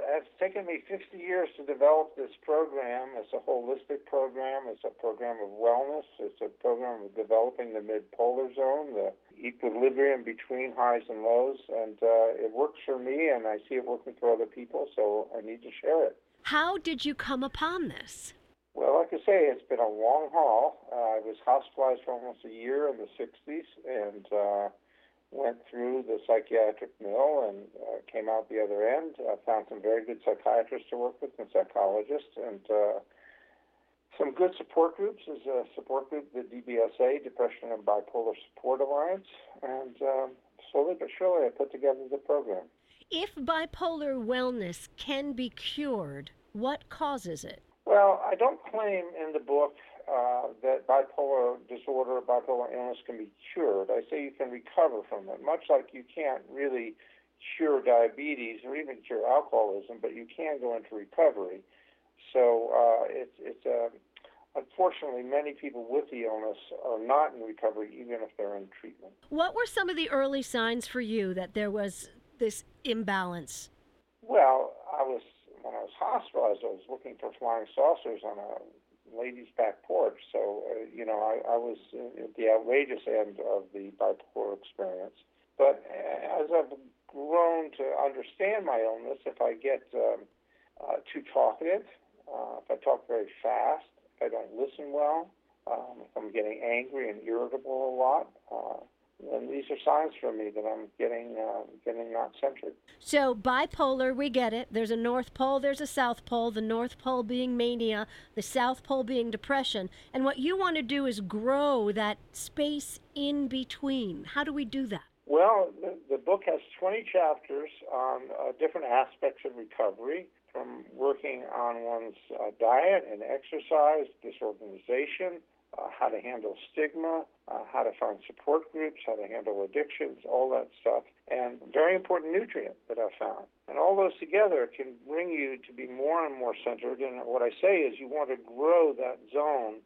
It's taken me 50 years to develop this program. It's a holistic program. It's a program of wellness. It's a program of developing the mid-polar zone, the equilibrium between highs and lows. And uh, it works for me, and I see it working for other people, so I need to share it. How did you come upon this? Well, like I say, it's been a long haul. Uh, I was hospitalized for almost a year in the 60s, and uh, went through the psychiatric mill and uh, came out the other end. I found some very good psychiatrists to work with and psychologists, and uh, some good support groups. There's a support group, the DBSA, Depression and Bipolar Support Alliance, and um, slowly but surely I put together the program. If bipolar wellness can be cured, what causes it? Well, I don't claim in the book uh, that bipolar disorder, bipolar illness can be cured. I say you can recover from it, much like you can't really cure diabetes or even cure alcoholism, but you can go into recovery. So uh, it's it's uh, unfortunately many people with the illness are not in recovery even if they're in treatment. What were some of the early signs for you that there was this imbalance? Well, I was when I was hospitalized, I was looking for flying saucers on a lady's back porch. So, uh, you know, I, I was at the outrageous end of the bipolar experience. But as I've grown to understand my illness, if I get um, uh, too talkative, uh, if I talk very fast, if I don't listen well, um, if I'm getting angry and irritable a lot, uh, and these are signs for me that I'm getting uh, getting not centered. So bipolar, we get it. There's a North Pole, there's a South Pole. The North Pole being mania, the South Pole being depression. And what you want to do is grow that space in between. How do we do that? Well, the, the book has 20 chapters on uh, different aspects of recovery, from working on one's uh, diet and exercise, disorganization, uh, how to handle stigma, uh, how to find support groups, how to handle addictions, all that stuff, and very important nutrient that I found. And all those together can bring you to be more and more centered. And what I say is you want to grow that zone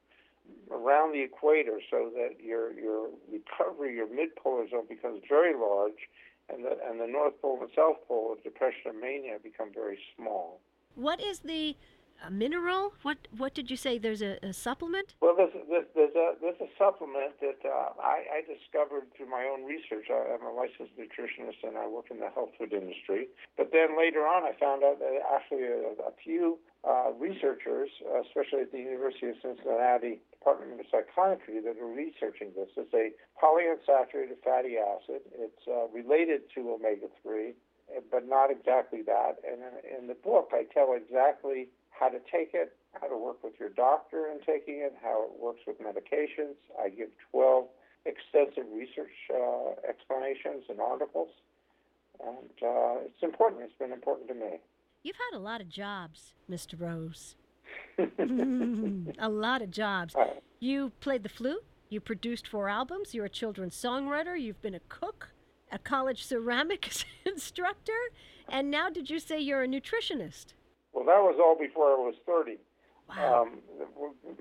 around the equator so that your your recovery, your midpolar zone becomes very large, and the and the North Pole and South Pole of depression and mania become very small. What is the a mineral? What what did you say? There's a, a supplement? Well, there's, there's, there's, a there's a supplement that uh, I, I discovered through my own research. I, am a licensed nutritionist and I work in the health food industry. But then later on, I found out that actually a, a few uh, researchers, especially at the University of Cincinnati Department of Psychiatry, that are researching this. It's a polyunsaturated fatty acid. It's uh, related to omega three but not exactly that. And in the book, I tell exactly how to take it, how to work with your doctor in taking it, how it works with medications. I give 12 extensive research uh, explanations and articles. And uh, it's important. It's been important to me. You've had a lot of jobs, Mr. Rose. a lot of jobs. Uh, you played the flute. You produced four albums. You're a children's songwriter. You've been a cook, a college ceramics instructor, and now did you say you're a nutritionist? Well, that was all before I was 30. Wow. Um,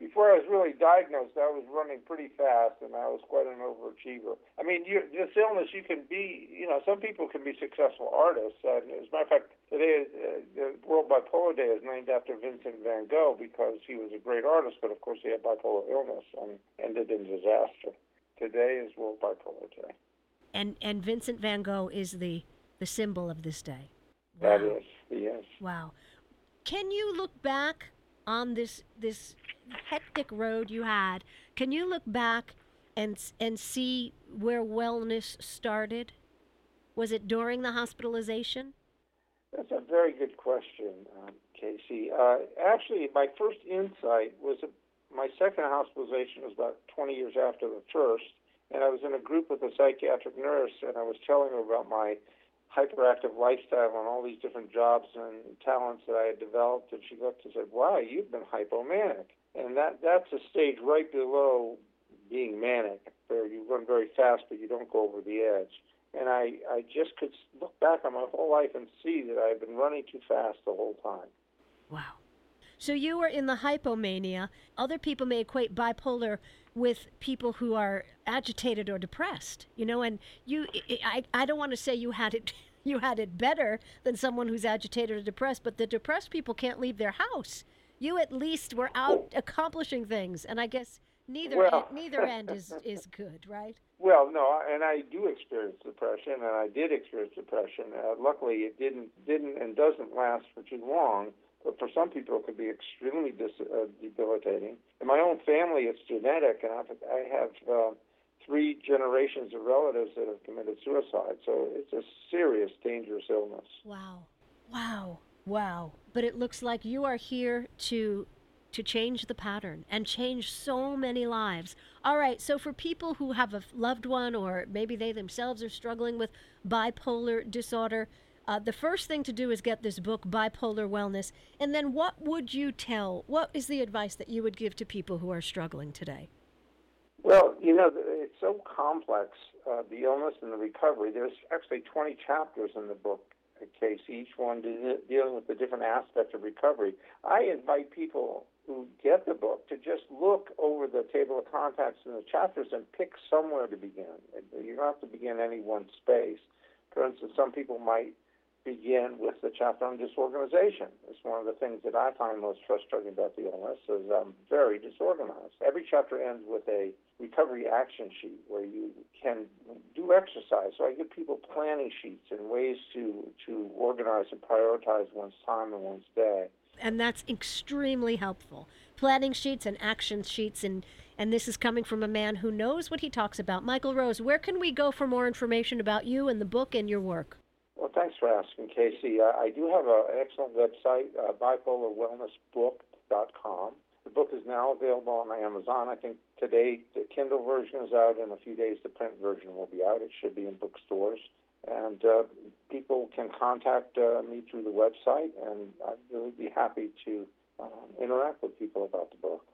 before I was really diagnosed, I was running pretty fast, and I was quite an overachiever. I mean, you, this illness, you can be, you know, some people can be successful artists. Uh, as a matter of fact, today, uh, the World Bipolar Day is named after Vincent van Gogh because he was a great artist, but of course he had bipolar illness and ended in disaster. Today is World Bipolar Day. And and Vincent van Gogh is the the symbol of this day. Wow. That is. Yes. Wow. Can you look back on this this hectic road you had? Can you look back and and see where wellness started? Was it during the hospitalization? That's a very good question, um, Casey. Uh, actually, my first insight was my second hospitalization was about 20 years after the first, and I was in a group with a psychiatric nurse, and I was telling her about my hyperactive lifestyle and all these different jobs and talents that I had developed. And she looked and said, "Wow, you've been hypomanic." And that that's a stage right below being manic, where you run very fast but you don't go over the edge. And I I just could look back on my whole life and see that I had been running too fast the whole time. Wow. So you were in the hypomania. Other people may equate bipolar with people who are agitated or depressed, you know, and you, I, I don't want to say you had it you had it better than someone who's agitated or depressed, but the depressed people can't leave their house. You at least were out accomplishing things, and I guess neither Well- end, neither end is is good, right? Well, no, and I do experience depression, and I did experience depression. Uh, luckily, it didn't didn't and doesn't last for too long. But for some people, it could be extremely dis- uh, debilitating. In my own family, it's genetic, and I've, I have uh, three generations of relatives that have committed suicide. So it's a serious, dangerous illness. Wow, wow, wow! But it looks like you are here to to change the pattern and change so many lives. All right, so for people who have a loved one or maybe they themselves are struggling with bipolar disorder, uh, the first thing to do is get this book, Bipolar Wellness. And then what would you tell? What is the advice that you would give to people who are struggling today? Well, you know, it's so complex, uh, the illness and the recovery. There's actually 20 chapters in the book, uh, Casey, each one de- dealing with a different aspect of recovery. I invite people who get the book to just look over the table of contents in the chapters and pick somewhere to begin. You don't have to begin any one space. For instance, some people might begin with the chapter on disorganization. It's one of the things that I find most frustrating about the illness is I'm very disorganized. Every chapter ends with a recovery action sheet where you can do exercise. So I give people planning sheets and ways to, to organize and prioritize one's time and one's day. and that's extremely helpful. Planning sheets and action sheets, and and this is coming from a man who knows what he talks about. Michael Rose, where can we go for more information about you and the book and your work? Thanks for asking, Casey. Uh, I do have an excellent website, uh, bipolarwellnessbook.com. The book is now available on Amazon. I think today the Kindle version is out. In a few days, the print version will be out. It should be in bookstores. And uh, people can contact uh, me through the website, and I'd really be happy to um, interact with people about the book.